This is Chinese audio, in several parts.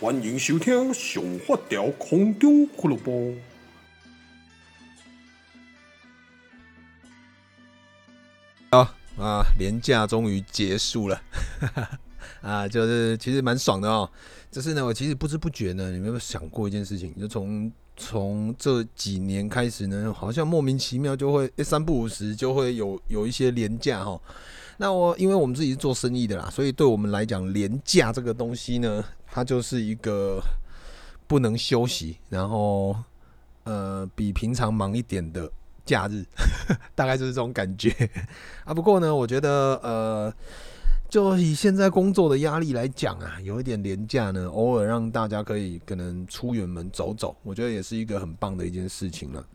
欢迎收听《上发条空中俱乐部》。好啊，廉价终于结束了，啊，就是其实蛮爽的哦。就是呢，我其实不知不觉呢，你有没有想过一件事情？就从从这几年开始呢，好像莫名其妙就会一三不五时就会有有一些廉价哈。那我因为我们自己是做生意的啦，所以对我们来讲，连假这个东西呢，它就是一个不能休息，然后呃比平常忙一点的假日，大概就是这种感觉啊。不过呢，我觉得呃，就以现在工作的压力来讲啊，有一点廉价呢，偶尔让大家可以可能出远门走走，我觉得也是一个很棒的一件事情了。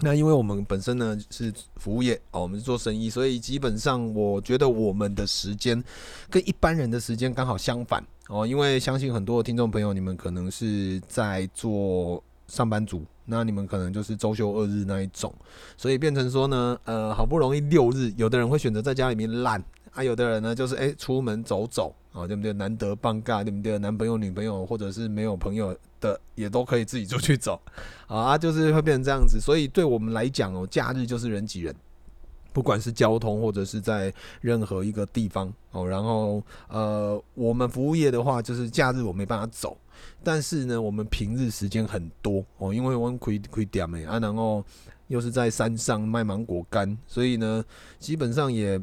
那因为我们本身呢是服务业哦，我们是做生意，所以基本上我觉得我们的时间跟一般人的时间刚好相反哦。因为相信很多听众朋友，你们可能是在做上班族，那你们可能就是周休二日那一种，所以变成说呢，呃，好不容易六日，有的人会选择在家里面懒。啊，有的人呢，就是诶、出门走走啊，对不对？难得放假，对不对？男朋友、女朋友，或者是没有朋友的，也都可以自己出去走 啊，就是会变成这样子。所以对我们来讲哦，假日就是人挤人，不管是交通或者是在任何一个地方哦。然后呃，我们服务业的话，就是假日我没办法走，但是呢，我们平日时间很多哦，因为我们可以可以点诶啊，然后又是在山上卖芒果干，所以呢，基本上也。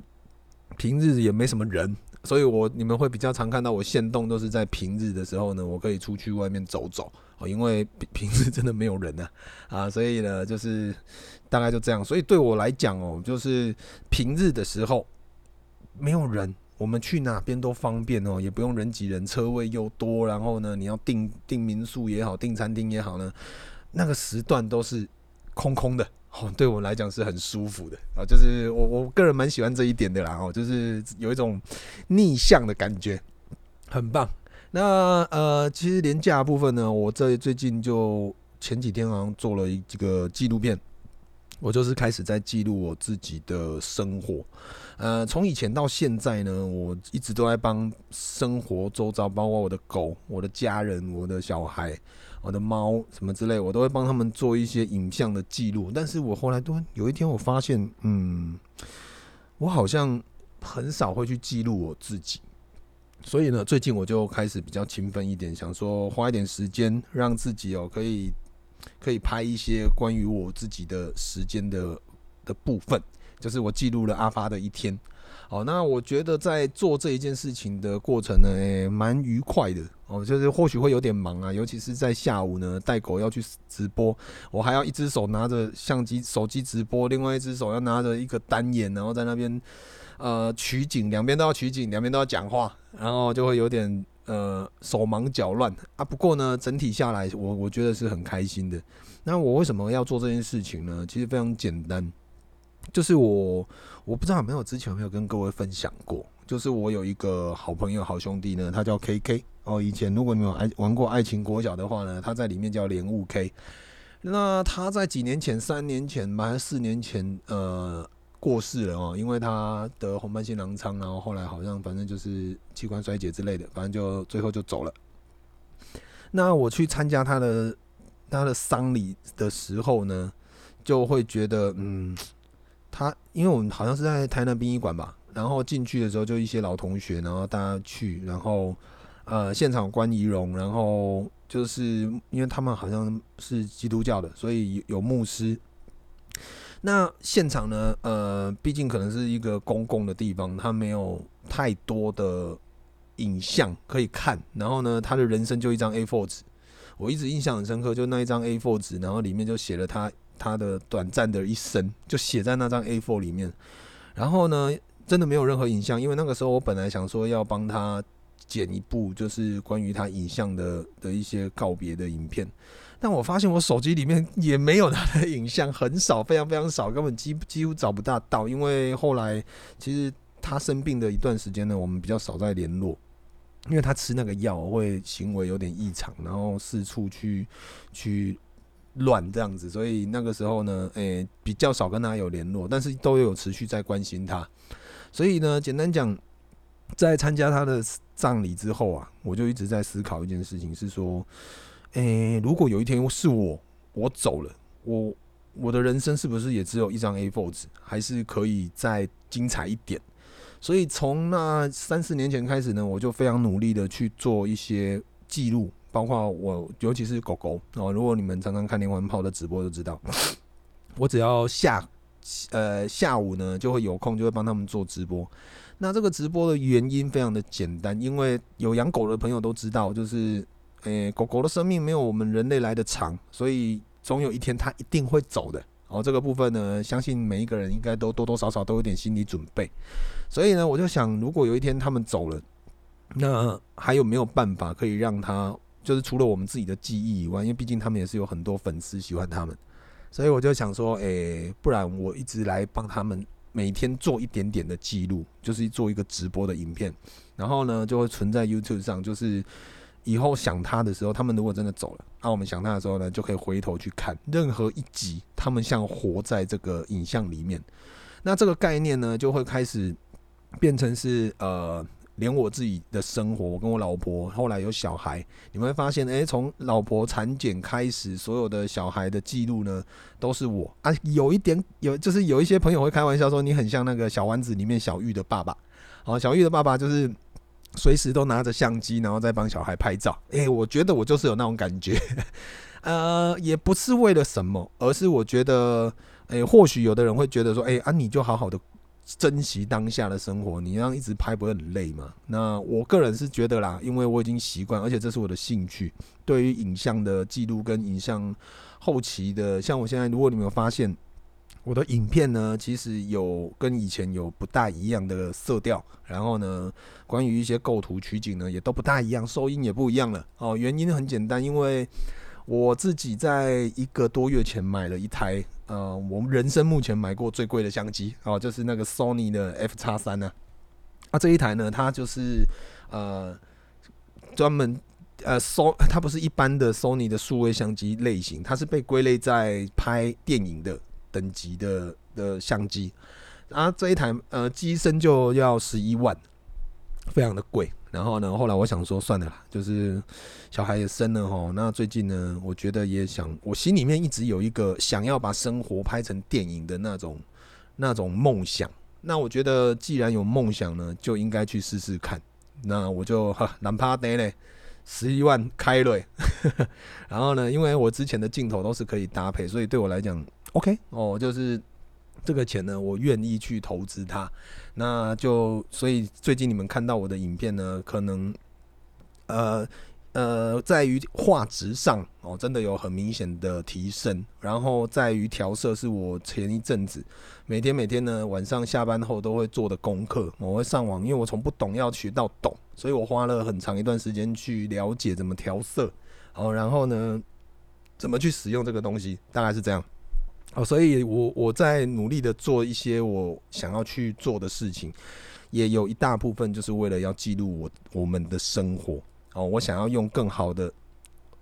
平日也没什么人，所以我你们会比较常看到我限动都是在平日的时候呢，我可以出去外面走走哦，因为平日真的没有人呢啊，所以呢就是大概就这样，所以对我来讲哦，就是平日的时候没有人，我们去哪边都方便哦，也不用人挤人，车位又多，然后呢你要订订民宿也好，订餐厅也好呢，那个时段都是空空的。哦，对我来讲是很舒服的啊，就是我我个人蛮喜欢这一点的啦，哦，就是有一种逆向的感觉，很棒。那呃，其实廉价部分呢，我这最近就前几天好像做了一这个纪录片，我就是开始在记录我自己的生活。呃，从以前到现在呢，我一直都在帮生活周遭，包括我的狗、我的家人、我的小孩。我的猫什么之类，我都会帮他们做一些影像的记录。但是我后来都有一天，我发现，嗯，我好像很少会去记录我自己。所以呢，最近我就开始比较勤奋一点，想说花一点时间，让自己哦可以可以拍一些关于我自己的时间的的部分，就是我记录了阿发的一天。好，那我觉得在做这一件事情的过程呢，蛮愉快的哦。就是或许会有点忙啊，尤其是在下午呢，带狗要去直播，我还要一只手拿着相机、手机直播，另外一只手要拿着一个单眼，然后在那边呃取景，两边都要取景，两边都要讲话，然后就会有点呃手忙脚乱啊。不过呢，整体下来，我我觉得是很开心的。那我为什么要做这件事情呢？其实非常简单。就是我，我不知道有没有之前有没有跟各位分享过，就是我有一个好朋友、好兄弟呢，他叫 KK 哦。以前如果你有爱玩过爱情国小的话呢，他在里面叫莲雾 K。那他在几年前，三年前吧，还是四年前，呃，过世了哦，因为他得红斑性狼疮，然后后来好像反正就是器官衰竭之类的，反正就最后就走了。那我去参加他的他的丧礼的时候呢，就会觉得嗯。他因为我们好像是在台南殡仪馆吧，然后进去的时候就一些老同学，然后大家去，然后呃现场观仪容，然后就是因为他们好像是基督教的，所以有牧师。那现场呢，呃，毕竟可能是一个公共的地方，他没有太多的影像可以看，然后呢，他的人生就一张 A4 纸，我一直印象很深刻，就那一张 A4 纸，然后里面就写了他。他的短暂的一生就写在那张 A4 里面，然后呢，真的没有任何影像，因为那个时候我本来想说要帮他剪一部，就是关于他影像的的一些告别的影片，但我发现我手机里面也没有他的影像，很少，非常非常少，根本几几乎找不大到。因为后来其实他生病的一段时间呢，我们比较少再联络，因为他吃那个药会行为有点异常，然后四处去去。乱这样子，所以那个时候呢，诶、比较少跟他有联络，但是都有持续在关心他。所以呢，简单讲，在参加他的葬礼之后啊，我就一直在思考一件事情，是说，诶、如果有一天是我，我走了，我我的人生是不是也只有一张 A4 纸，还是可以再精彩一点？所以从那三四年前开始呢，我就非常努力的去做一些记录，包括我，尤其是狗狗哦。如果你们常常看连环炮的直播，就知道，我只要下呃下午呢，就会有空，就会帮他们做直播。那这个直播的原因非常的简单，因为有养狗的朋友都知道，就是，诶、狗狗的生命没有我们人类来得长，所以总有一天它一定会走的。哦，这个部分呢，相信每一个人应该都多多少少都有点心理准备。所以呢，我就想，如果有一天他们走了，那还有没有办法可以让他，就是除了我们自己的记忆以外，因为毕竟他们也是有很多粉丝喜欢他们，所以我就想说，诶、不然我一直来帮他们。每天做一点点的记录，就是做一个直播的影片，然后呢就会存在 YouTube 上。就是以后想他的时候，他们如果真的走了，那我们想他的时候呢，就可以回头去看任何一集，他们像活在这个影像里面。那这个概念呢，就会开始变成是呃。连我自己的生活，我跟我老婆后来有小孩，你们会发现，诶，从老婆产检开始，所有的小孩的记录呢，都是我啊。有一点有，就是有一些朋友会开玩笑说，你很像那个小丸子里面小玉的爸爸。哦，小玉的爸爸就是随时都拿着相机，然后在帮小孩拍照。诶，我觉得我就是有那种感觉。呃，也不是为了什么，而是我觉得，诶，或许有的人会觉得说，诶，啊，你就好好的。珍惜当下的生活，你这样一直拍不会很累吗？那我个人是觉得啦，因为我已经习惯，而且这是我的兴趣。对于影像的记录跟影像后期的，像我现在，如果你们有发现我的影片呢，其实有跟以前有不大一样的色调，然后呢，关于一些构图取景呢，也都不大一样，收音也不一样了。哦，原因很简单，因为我自己在一个多月前买了一台。呃，我们人生目前买过最贵的相机哦，就是那个 Sony 的 F 叉三呢。啊，这一台呢，它就是呃专门呃 So，它不是一般的 Sony 的数位相机类型，它是被归类在拍电影的等级的的相机。啊，这一台呃机身就要十一万，非常的贵。然后呢，后来我想说算了啦，就是小孩也生了吼。那最近呢，我觉得也想，我心里面一直有一个想要把生活拍成电影的那种那种梦想。那我觉得既然有梦想呢，就应该去试试看。那我就哈，哪怕得嘞，十一万开瑞。然后呢，因为我之前的镜头都是可以搭配，所以对我来讲，OK 哦，就是。这个钱呢，我愿意去投资它，那就所以最近你们看到我的影片呢，可能呃呃在于画质上哦，真的有很明显的提升，然后在于调色是我前一阵子每天每天呢晚上下班后都会做的功课，我会上网，因为我从不懂要学到懂，所以我花了很长一段时间去了解怎么调色，哦，然后呢怎么去使用这个东西，大概是这样。哦，所以我我在努力的做一些我想要去做的事情，也有一大部分就是为了要记录我我们的生活。哦，我想要用更好的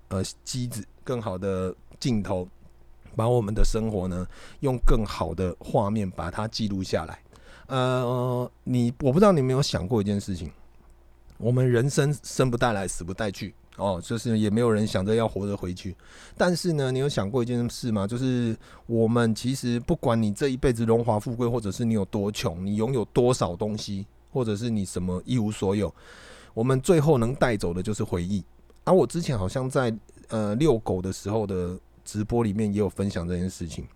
呃机子、更好的镜头，把我们的生活呢用更好的画面把它记录下来。呃，你我不知道你有没有想过一件事情，我们人生生不带来，死不带去。哦，就是也没有人想着要活着回去，但是呢，你有想过一件事吗？就是我们其实不管你这一辈子荣华富贵，或者是你有多穷，你拥有多少东西，或者是你什么一无所有，我们最后能带走的就是回忆。而、我之前好像在呃遛狗的时候的直播里面也有分享这件事情。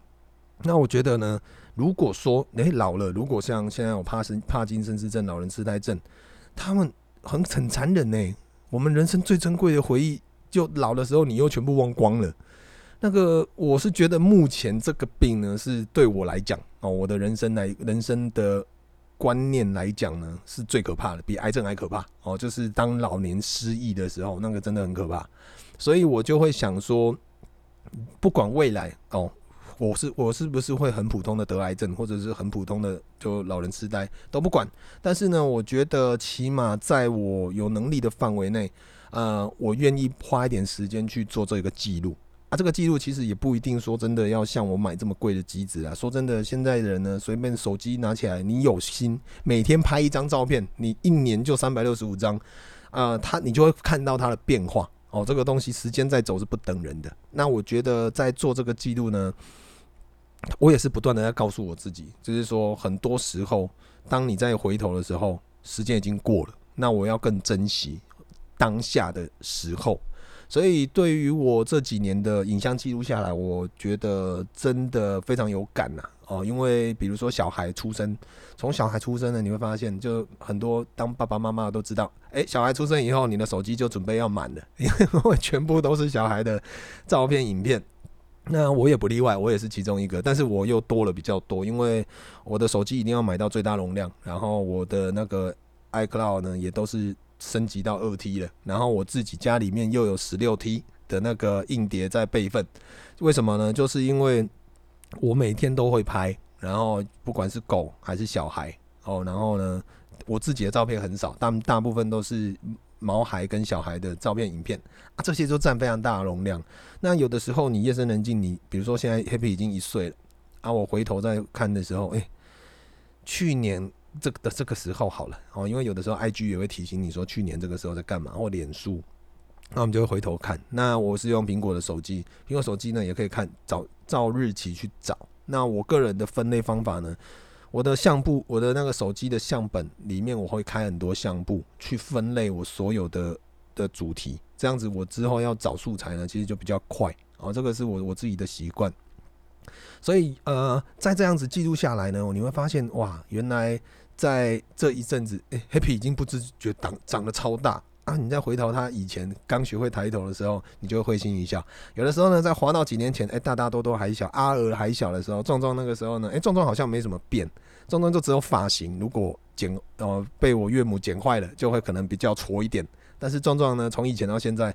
那我觉得呢，如果说诶、老了，如果像现在有帕森帕金森氏症、老人痴呆症，他们很很残忍呢、我们人生最珍贵的回忆，就老的时候你又全部忘光了。那个，我是觉得目前这个病呢，是对我来讲哦，我的人生来人生的观念来讲呢，是最可怕的，比癌症还可怕哦。就是当老年失忆的时候，那个真的很可怕。所以我就会想说，不管未来哦。我是我是不是会很普通的得癌症，或者是很普通的就老人痴呆都不管。但是呢，我觉得起码在我有能力的范围内，呃，我愿意花一点时间去做这个记录。啊，这个记录其实也不一定说真的要像我买这么贵的机子啊。说真的，现在的人呢，随便手机拿起来，你有心每天拍一张照片，你一年就三百六十五张。呃，它你就会看到它的变化哦。这个东西时间在走是不等人的。那我觉得在做这个记录呢，我也是不断的在告诉我自己，就是说很多时候，当你再回头的时候，时间已经过了，那我要更珍惜当下的时候。所以对于我这几年的影像记录下来，我觉得真的非常有感呐。哦，因为比如说小孩出生，从小孩出生呢，你会发现就很多当爸爸妈妈都知道，诶，小孩出生以后，你的手机就准备要满了，因为 全部都是小孩的照片、影片。那我也不例外，我也是其中一个，但是我又多了比较多，因为我的手机一定要买到最大容量，然后我的那个 iCloud 呢也都是。升级到二 T 了，然后我自己家里面又有十六 T 的那个硬碟在备份，为什么呢？就是因为我每天都会拍，然后不管是狗还是小孩哦，然后呢，我自己的照片很少，但大部分都是毛孩跟小孩的照片、影片啊，这些都占非常大的容量。那有的时候你夜深人静，你比如说现在 Happy 已经一岁了啊，我回头再看的时候，哎，去年。这个的这个时候好了哦，因为有的时候 IG 也会提醒你说去年这个时候在干嘛，或脸书，那我们就会回头看。那我是用苹果的手机，苹果手机呢也可以看找照日期去找。那我个人的分类方法呢，我的相簿，我的那个手机的相本里面我会开很多相簿去分类我所有的的主题，这样子我之后要找素材呢，其实就比较快哦。这个是我我自己的习惯。所以呃，在这样子记录下来呢，你会发现哇，原来。在这一阵子，哎，Happy 已经不自觉长长得超大啊！你再回头他以前刚学会抬头的时候，你就会会心一笑。有的时候呢，在滑到几年前，哎，大大多多还小，阿娥还小的时候，壮壮那个时候呢，哎，壮壮好像没什么变，壮壮就只有发型，如果剪呃被我岳母剪坏了，就会可能比较矬一点。但是壮壮呢，从以前到现在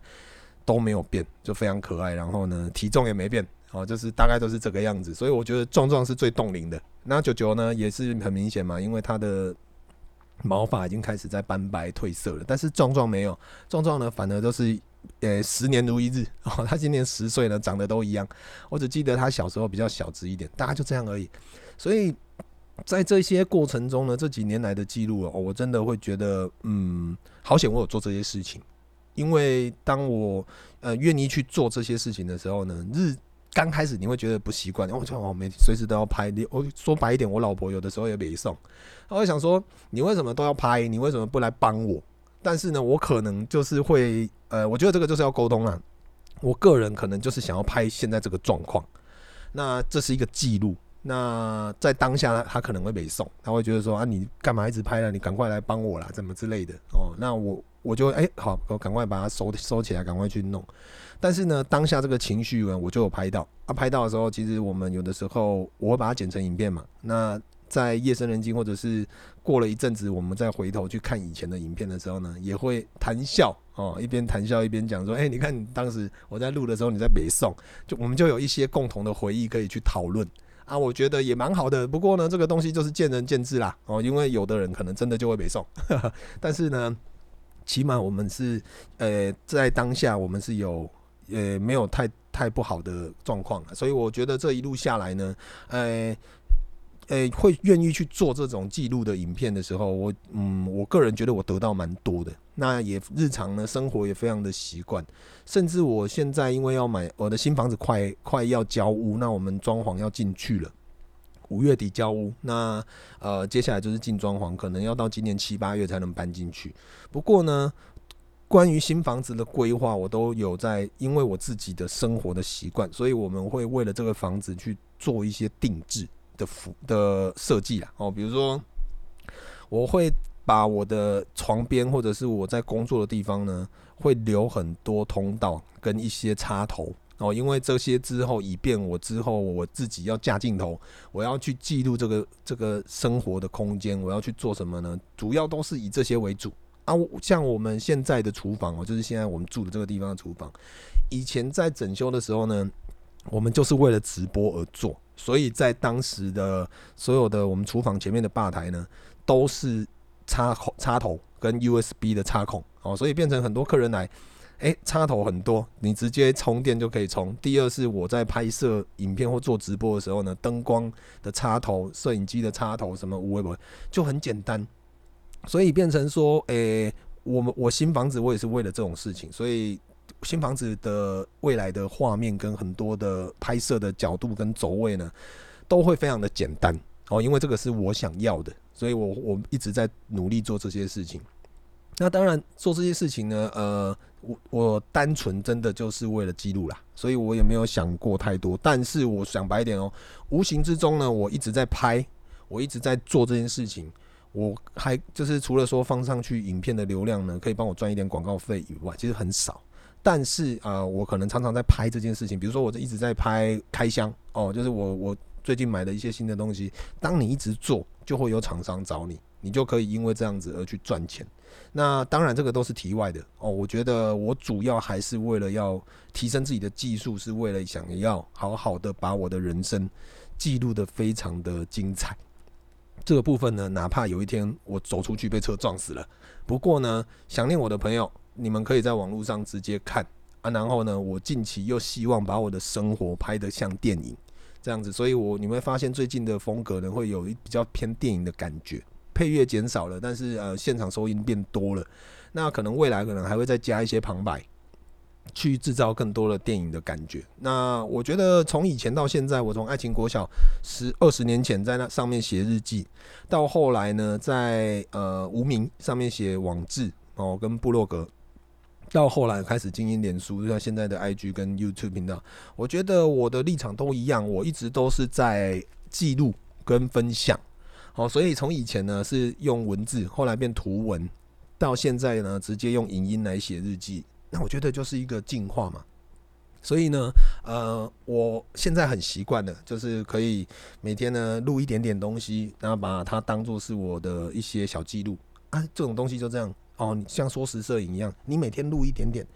都没有变，就非常可爱。然后呢，体重也没变。哦，就是大概都是这个样子，所以我觉得壮壮是最冻龄的。那九九呢，也是很明显嘛，因为他的毛发已经开始在斑白褪色了，但是壮壮没有，壮壮呢反而都是呃十年如一日哦。他今年十岁了，长得都一样。我只记得他小时候比较小只一点，大概就这样而已。所以在这些过程中呢，这几年来的记录哦，我真的会觉得嗯，好险我有做这些事情，因为当我呃愿意去做这些事情的时候呢，日。刚开始你会觉得不习惯，我就，我每随时都要拍。你我说白一点，我老婆有的时候也没送。我会想说，你为什么都要拍？你为什么不来帮我？但是呢，我可能就是会，呃，我觉得这个就是要沟通啊。我个人可能就是想要拍现在这个状况，那这是一个记录。那在当下，他可能会没送，他会觉得说啊，你干嘛一直拍了？你赶快来帮我啦，怎么之类的哦。那我我就哎、好，我赶快把它收收起来，赶快去弄。但是呢，当下这个情绪呢，我就有拍到。啊，拍到的时候，其实我们有的时候我会把它剪成影片嘛。那在夜深人静，或者是过了一阵子，我们再回头去看以前的影片的时候呢，也会谈笑哦，一边谈笑一边讲说：“哎，你看当时我在录的时候，你在北宋，就我们就有一些共同的回忆可以去讨论啊。”我觉得也蛮好的。不过呢，这个东西就是见仁见智啦哦，因为有的人可能真的就会被送，但是呢，起码我们是呃在当下我们是有。呃，没有太太不好的状况，所以我觉得这一路下来呢，呃，呃，会愿意去做这种记录的影片的时候，我嗯，我个人觉得我得到蛮多的。那也日常呢，生活也非常的习惯，甚至我现在因为要买我的新房子，快快要交屋，那我们装潢要进去了，五月底交屋，那呃，接下来就是进装潢，可能要到今年七八月才能搬进去。不过呢。关于新房子的规划，我都有在，因为我自己的生活的习惯，所以我们会为了这个房子去做一些定制的服的设计啦。哦，比如说，我会把我的床边或者是我在工作的地方呢，会留很多通道跟一些插头哦，因为这些之后，以便我之后我自己要架镜头，我要去记录这个这个生活的空间，我要去做什么呢？主要都是以这些为主。啊，像我们现在的厨房哦，就是现在我们住的这个地方的厨房。以前在整修的时候呢，我们就是为了直播而做，所以在当时的所有的我们厨房前面的吧台呢，都是插插头跟 USB 的插孔哦，所以变成很多客人来，诶，插头很多，你直接充电就可以充。第二是我在拍摄影片或做直播的时候呢，灯光的插头、摄影机的插头什么无微不，就很简单。所以变成说，诶、我们我新房子我也是为了这种事情，所以新房子的未来的画面跟很多的拍摄的角度跟走位呢，都会非常的简单哦，因为这个是我想要的，所以我我一直在努力做这些事情。那当然做这些事情呢，呃，我我单纯真的就是为了记录啦，所以我也没有想过太多。但是我想白一点哦，无形之中呢，我一直在拍，我一直在做这件事情。我还就是除了说放上去影片的流量呢，可以帮我赚一点广告费以外，其实很少。但是啊、我可能常常在拍这件事情，比如说我一直在拍开箱哦，就是我我最近买的一些新的东西。当你一直做，就会有厂商找你，你就可以因为这样子而去赚钱。那当然，这个都是题外的哦。我觉得我主要还是为了要提升自己的技术，是为了想要好好的把我的人生记录得非常的精彩。这个部分呢，哪怕有一天我走出去被车撞死了，不过呢，想念我的朋友，你们可以在网络上直接看啊。然后呢，我近期又希望把我的生活拍得像电影这样子，所以我你会发现最近的风格呢，会有一比较偏电影的感觉。配乐减少了，但是呃，现场收音变多了。那可能未来可能还会再加一些旁白，去制造更多的电影的感觉。那我觉得从以前到现在，我从爱情国小十二十年前在那上面写日记，到后来呢，在呃无名上面写网志哦，跟部落格，到后来开始经营脸书，就像现在的 IG 跟 YouTube 频道。我觉得我的立场都一样，我一直都是在记录跟分享。好，所以从以前呢是用文字，后来变图文，到现在呢直接用影音来写日记，那我觉得就是一个进化嘛。所以呢，呃，我现在很习惯的，就是可以每天呢录一点点东西，然后把它当做是我的一些小记录啊。这种东西就这样哦，你像说实摄影一样，你每天录一点点，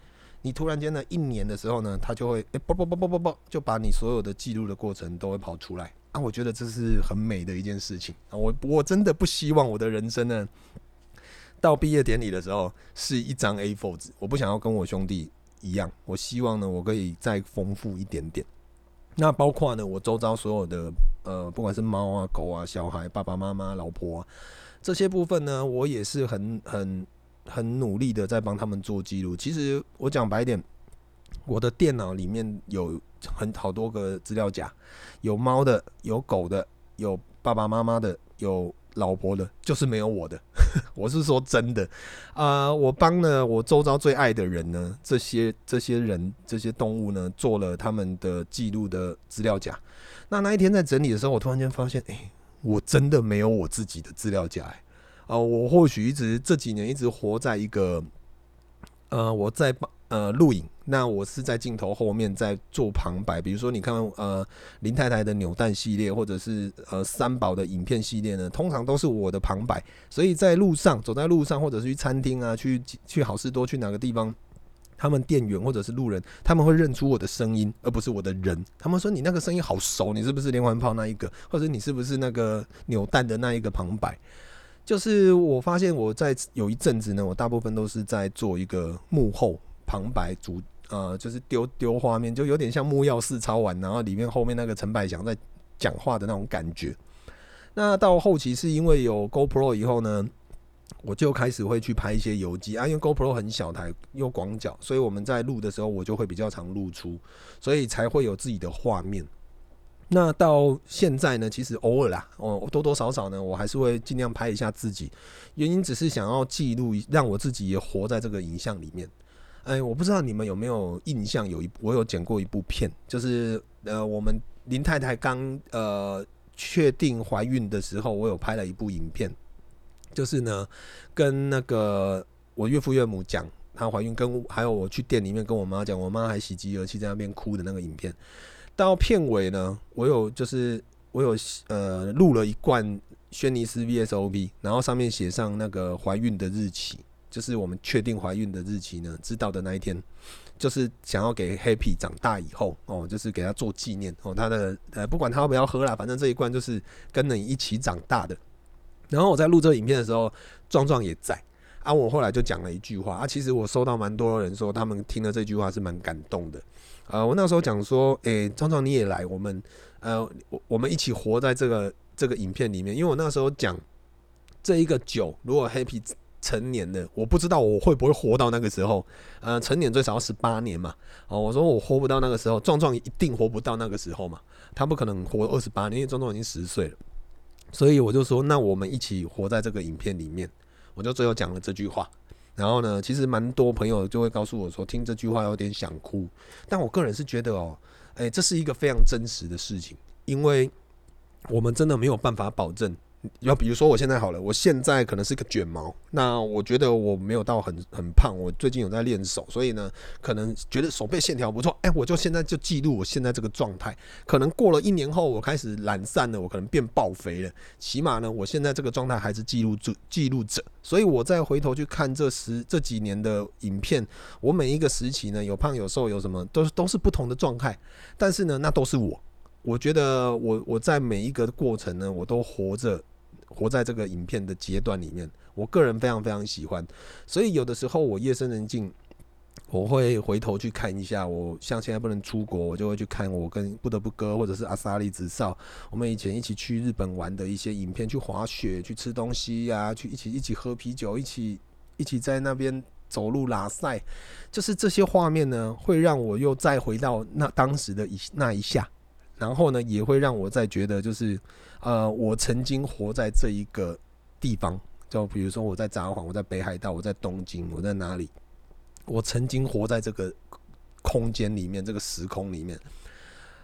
你突然间呢一年的时候呢，它就会哎啵啵啵啵啵啵，就把你所有的记录的过程都会跑出来。啊，我觉得这是很美的一件事情啊！我我真的不希望我的人生呢，到毕业典礼的时候是一张 A4 纸。我不想要跟我兄弟一样，我希望呢，我可以再丰富一点点。那包括呢，我周遭所有的呃，不管是猫啊、狗啊、小孩、爸爸妈妈、老婆啊，这些部分呢，我也是很很很努力的在帮他们做记录。其实我讲白一点。我的电脑里面有很好多个资料夹，有猫的，有狗的，有爸爸妈妈的，有老婆的，就是没有我的。我是说真的，啊、我帮了我周遭最爱的人呢，这些这些人这些动物呢，做了他们的记录的资料夹。那那一天在整理的时候，我突然间发现，哎、我真的没有我自己的资料夹。呃，我或许一直这几年一直活在一个，呃，我在帮。呃，录影，那我是在镜头后面在做旁白。比如说，你看，呃，林太太的扭蛋系列，或者是呃三宝的影片系列呢，通常都是我的旁白。所以在路上，走在路上，或者是去餐厅啊，去去好事多，去哪个地方，他们店员或者是路人，他们会认出我的声音，而不是我的人。他们说：“你那个声音好熟，你是不是连环炮那一个？或者你是不是那个扭蛋的那一个旁白？”就是我发现我在有一阵子呢，我大部分都是在做一个幕后。旁白主呃，就是丢丢画面，就有点像木曜4超玩，然后里面后面那个陈百祥在讲话的那种感觉。那到后期是因为有 GoPro 以后呢，我就开始会去拍一些游记啊，因为 GoPro 很小台又广角，所以我们在录的时候我就会比较常露出，所以才会有自己的画面。那到现在呢，其实偶尔啦，哦，多多少少呢，我还是会尽量拍一下自己，原因只是想要记录，让我自己也活在这个影像里面。哎、我不知道你们有没有印象，有一我有剪过一部片，就是呃，我们林太太刚呃确定怀孕的时候，我有拍了一部影片，就是呢跟那个我岳父岳母讲她怀孕，跟还有我去店里面跟我妈讲，我妈还喜极而泣在那边哭的那个影片。到片尾呢，我有就是我有呃录了一罐轩尼诗 VSOP，然后上面写上那个怀孕的日期。就是我们确定怀孕的日期呢，知道的那一天，就是想要给 Happy 长大以后哦，就是给他做纪念哦，他的呃不管他要不要喝啦，反正这一罐就是跟你一起长大的。然后我在录这个影片的时候，壮壮也在啊。我后来就讲了一句话啊，其实我收到蛮多人说，他们听了这句话是蛮感动的啊。我那时候讲说，诶，壮壮你也来，我们呃我我们一起活在这个这个影片里面，因为我那时候讲这一个酒，如果 Happy。成年的，我不知道我会不会活到那个时候。呃，成年最少要十八年嘛。哦，我说我活不到那个时候，壮壮一定活不到那个时候嘛。他不可能活二十八年，因为壮壮已经十岁了。所以我就说，那我们一起活在这个影片里面。我就最后讲了这句话。然后呢，其实蛮多朋友就会告诉我说，听这句话有点想哭。但我个人是觉得哦，诶，这是一个非常真实的事情，因为我们真的没有办法保证。要比如说，我现在好了，我现在可能是个卷毛，那我觉得我没有到很很胖，我最近有在练手，所以呢，可能觉得手背线条不错，哎，我就现在就记录我现在这个状态。可能过了一年后，我开始懒散了，我可能变爆肥了，起码呢，我现在这个状态还是记录住记录者，所以我再回头去看这十这几年的影片，我每一个时期呢，有胖有瘦有什么，都是都是不同的状态，但是呢，那都是我。我觉得我我在每一个过程呢，我都活着，活在这个影片的阶段里面。我个人非常非常喜欢，所以有的时候我夜深人静，我会回头去看一下。我像现在不能出国，我就会去看我跟不得不哥或者是阿萨利子少，我们以前一起去日本玩的一些影片，去滑雪、去吃东西呀、去一起一起喝啤酒，一起一起在那边走路拉赛，就是这些画面呢，会让我又再回到那当时的一那一下。然后呢，也会让我再觉得，就是，呃，我曾经活在这一个地方，就比如说我在札幌，我在北海道，我在东京，我在哪里？我曾经活在这个空间里面，这个时空里面。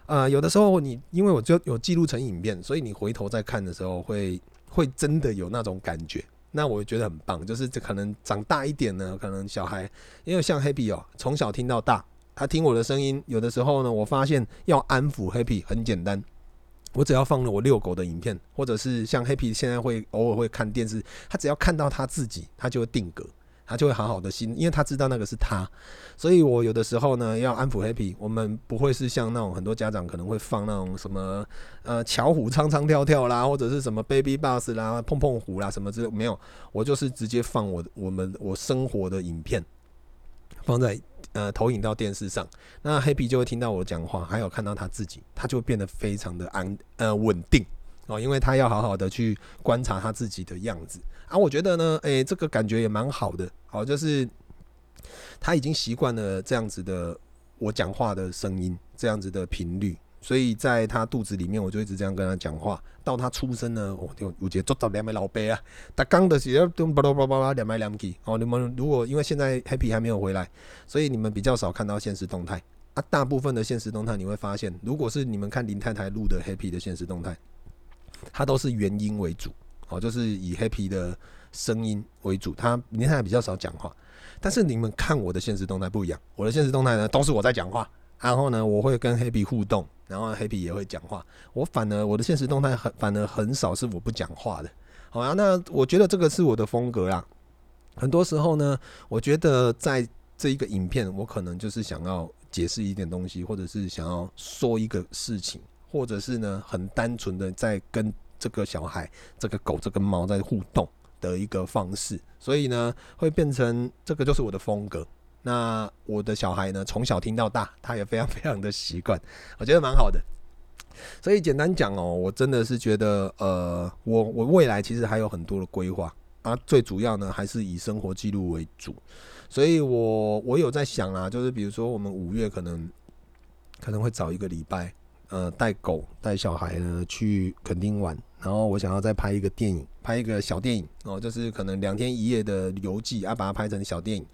呃，有的时候你因为我就有记录成影片，所以你回头再看的时候会，会真的有那种感觉。那我觉得很棒，就是这可能长大一点呢，可能小孩，因为像 Happy 哦，从小听到大。他听我的声音，有的时候呢，我发现要安抚 Happy 很简单，我只要放了我遛狗的影片，或者是像 Happy 现在会偶尔会看电视，他只要看到他自己，他就会定格，他就会好好的心，因为他知道那个是他，所以我有的时候呢要安抚 Happy，我们不会是像那种很多家长可能会放那种什么呃巧虎唱唱跳跳啦，或者是什么 Baby Bus 啦、碰碰虎啦什么之类，没有，我就是直接放我我们我生活的影片。放在。呃，投影到电视上，那黑皮就会听到我讲话，还有看到他自己，他就变得非常的安呃稳定哦，因为他要好好的去观察他自己的样子啊。我觉得呢，诶、这个感觉也蛮好的，好，就是他已经习惯了这样子的我讲话的声音，这样子的频率。所以在他肚子里面，我就一直这样跟他讲话。到他出生呢，我就有节做到两枚老杯啊。他刚的时候都巴拉巴拉巴拉两枚两几。哦，你们如果因为现在 Happy 还没有回来，所以你们比较少看到现实动态啊。大部分的现实动态你会发现，如果是你们看林太太录的 Happy 的现实动态，它都是原音为主，哦，就是以 Happy 的声音为主。他林太太比较少讲话，但是你们看我的现实动态不一样，我的现实动态呢都是我在讲话。然后呢，我会跟 Happy 互动，然后 Happy 也会讲话。我反而我的现实动态很反而很少是我不讲话的。好啊，那我觉得这个是我的风格啦。很多时候呢，我觉得在这一个影片，我可能就是想要解释一点东西，或者是想要说一个事情，或者是呢很单纯的在跟这个小孩、这个狗、这个猫在互动的一个方式。所以呢，会变成这个就是我的风格。那我的小孩呢，从小听到大，他也非常 非常的习惯，我觉得蛮好的。所以简单讲哦，我真的是觉得，呃，我我未来其实还有很多的规划啊，最主要呢还是以生活记录为主。所以我我有在想啊，就是比如说我们五月可能可能会找一个礼拜，呃，带狗带小孩呢去垦丁玩，然后我想要再拍一个电影，拍一个小电影哦，就是可能两天一夜的游记啊，把它拍成小电影。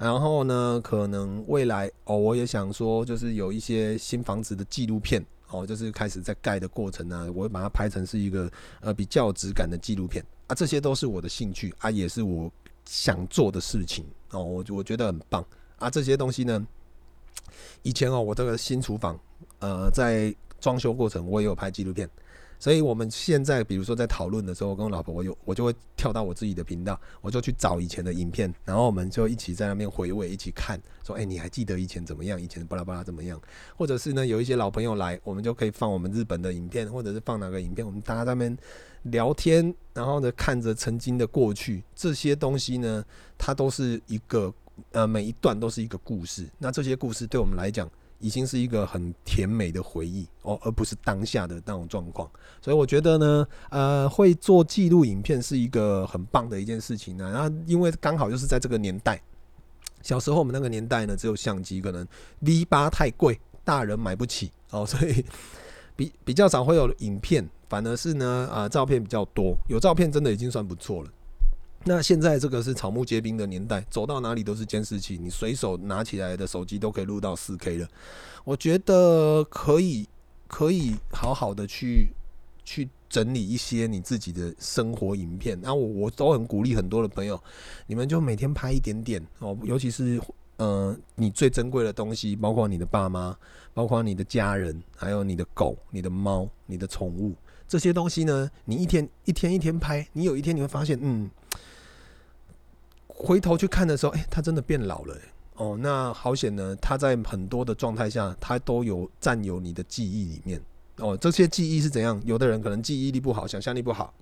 然后呢，可能未来哦，我也想说，就是有一些新房子的纪录片哦，就是开始在盖的过程呢，我会把它拍成是一个呃比较有质感的纪录片。啊，这些都是我的兴趣啊，也是我想做的事情。哦，我我觉得很棒。啊，这些东西呢，以前哦，我这个新厨房呃，在装修过程我也有拍纪录片。所以我们现在，比如说在讨论的时候，我跟我老婆，我有我就会跳到我自己的频道，我就去找以前的影片，然后我们就一起在那边回味，一起看，说，哎，你还记得以前怎么样？以前巴拉巴拉怎么样？或者是呢，有一些老朋友来，我们就可以放我们日本的影片，或者是放哪个影片，我们大家在那边聊天，然后呢，看着曾经的过去，这些东西呢，它都是一个呃，每一段都是一个故事。那这些故事对我们来讲，已经是一个很甜美的回忆哦，而不是当下的那种状况。所以我觉得呢，呃，会做记录影片是一个很棒的一件事情呢。然后因为刚好就是在这个年代，小时候我们那个年代呢，只有相机，可能 V 八太贵，大人买不起哦，所以比比较少会有影片，反而是呢，啊、照片比较多，有照片真的已经算不错了。那现在这个是草木皆兵的年代，走到哪里都是监视器，你随手拿起来的手机都可以录到 4K 了。我觉得可以，可以好好的去去整理一些你自己的生活影片。那我我都很鼓励很多的朋友，你们就每天拍一点点哦，尤其是呃你最珍贵的东西，包括你的爸妈，包括你的家人，还有你的狗、你的猫、你的宠物这些东西呢，你一天一天一天拍，你有一天你会发现，嗯。回头去看的时候，哎，他真的变老了，哦，那好险呢。他在很多的状态下，他都有占有你的记忆里面，哦，这些记忆是怎样？有的人可能记忆力不好，想象力不好，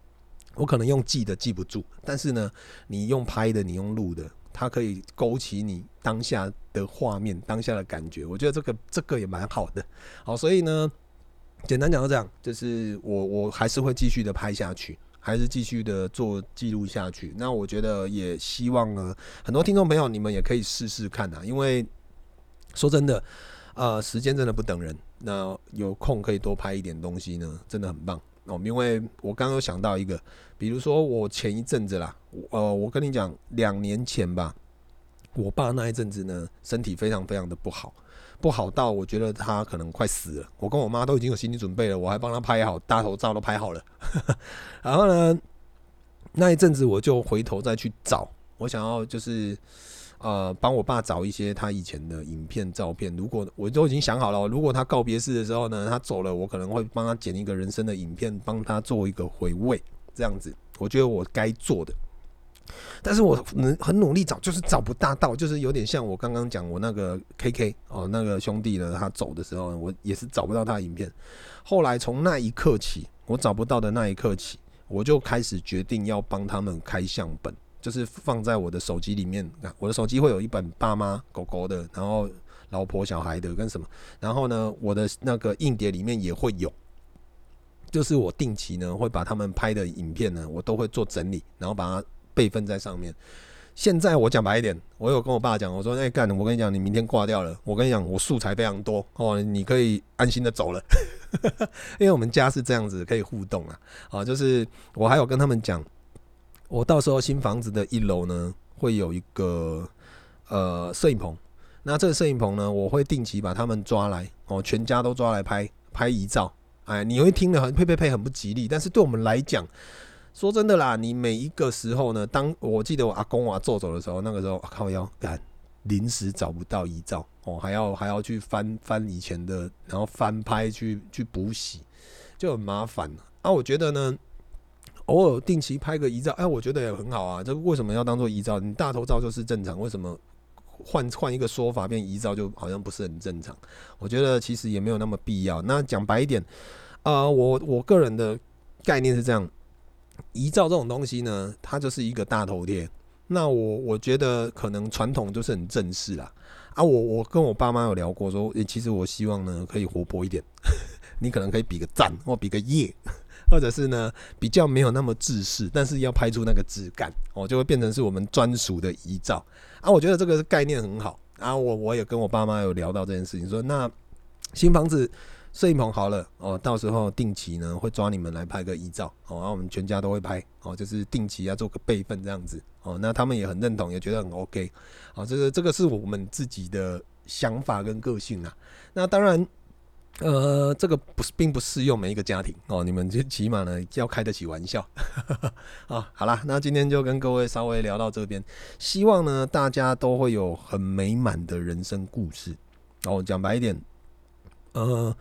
我可能用记的记不住，但是呢，你用拍的，你用录的，它可以勾起你当下的画面、当下的感觉。我觉得这个这个也蛮好的，好，所以呢，简单讲到这样，就是我我还是会继续的拍下去。还是继续的做记录下去。那我觉得也希望呢，很多听众朋友你们也可以试试看啊。因为说真的，呃，时间真的不等人。那有空可以多拍一点东西呢，真的很棒哦。因为我刚刚有想到一个，比如说我前一阵子啦，呃，我跟你讲，两年前吧，我爸那一阵子呢，身体非常非常的不好。不好到我觉得他可能快死了，我跟我妈都已经有心理准备了，我还帮他拍好大头照都拍好了。然后呢，那一阵子我就回头再去找，我想要就是呃帮我爸找一些他以前的影片照片。如果我都已经想好了，如果他告别式的时候呢，他走了，我可能会帮他剪一个人生的影片，帮他做一个回味，这样子，我觉得我该做的。但是我能很努力找，就是找不大到，就是有点像我刚刚讲我那个 KK 哦，那个兄弟呢，他走的时候，我也是找不到他的影片。后来从那一刻起，我找不到的那一刻起，我就开始决定要帮他们开相本，就是放在我的手机里面。我的手机会有一本爸妈、狗狗的，然后老婆、小孩的跟什么，然后呢，我的那个硬碟里面也会有，就是我定期呢会把他们拍的影片呢，我都会做整理，然后把它。备份在上面。现在我讲白一点，我有跟我爸讲，我说：“哎干，我跟你讲，你明天挂掉了。我跟你讲，我素材非常多哦，你可以安心的走了。”因为我们家是这样子，可以互动啊。啊，就是我还有跟他们讲，我到时候新房子的一楼呢，会有一个呃摄影棚。那这个摄影棚呢，我会定期把他们抓来哦，全家都抓来拍拍遗照。哎，你会听得很呸呸呸，很不吉利，但是对我们来讲。说真的啦，你每一个时候呢，当我记得我阿公我阿祖走的时候，那个时候靠腰干，临时找不到遗照哦，还要还要去翻翻以前的，然后翻拍去去补洗，就很麻烦啊。我觉得呢，偶尔定期拍个遗照，哎，我觉得也很好啊。这为什么要当做遗照？你大头照就是正常，为什么换换一个说法变遗照就好像不是很正常？我觉得其实也没有那么必要。那讲白一点，呃，我我个人的概念是这样。遗照这种东西呢，它就是一个大头贴。那我我觉得可能传统就是很正式啦。啊，我我跟我爸妈有聊过，说，诶，其实我希望呢可以活泼一点。你可能可以比个赞，或比个耶，或者是呢比较没有那么制式，但是要拍出那个质感，哦，就会变成是我们专属的遗照。啊，我觉得这个概念很好。啊，我我也跟我爸妈有聊到这件事情，说那新房子。摄影棚好了哦，到时候定期呢会抓你们来拍个遗照哦，然后我们全家都会拍哦，就是定期要做个备份这样子哦，那他们也很认同，也觉得很 OK，哦，这个这个是我们自己的想法跟个性啊。那当然，呃，这个不是并不适用每一个家庭哦，你们就起码呢要开得起玩笑啊。好啦，那今天就跟各位稍微聊到这边，希望呢大家都会有很美满的人生故事。哦，讲白一点，呃。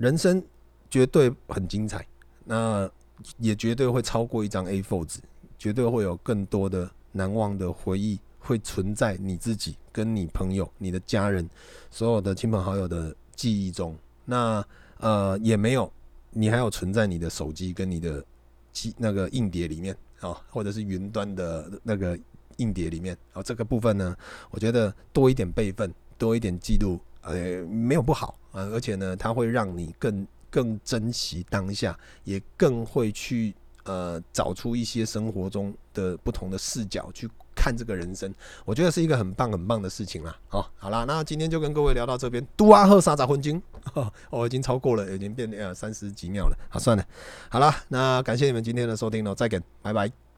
人生绝对很精彩，那也绝对会超过一张 A4 纸，绝对会有更多的难忘的回忆会存在你自己、跟你朋友、你的家人、所有的亲朋好友的记忆中。那呃也没有，你还有存在你的手机跟你的记那个硬碟里面啊，或者是云端的那个硬碟里面啊。这个部分呢，我觉得多一点备份，多一点记录。呃，没有不好啊，而且呢，它会让你更更珍惜当下，也更会去呃找出一些生活中的不同的视角去看这个人生。我觉得是一个很棒很棒的事情啦。好，好啦，那今天就跟各位聊到这边。杜阿赫沙扎昏金，我已经超过了，已经变呃三十几秒了。好，算了，好啦，那感谢你们今天的收听喽，再见，拜拜。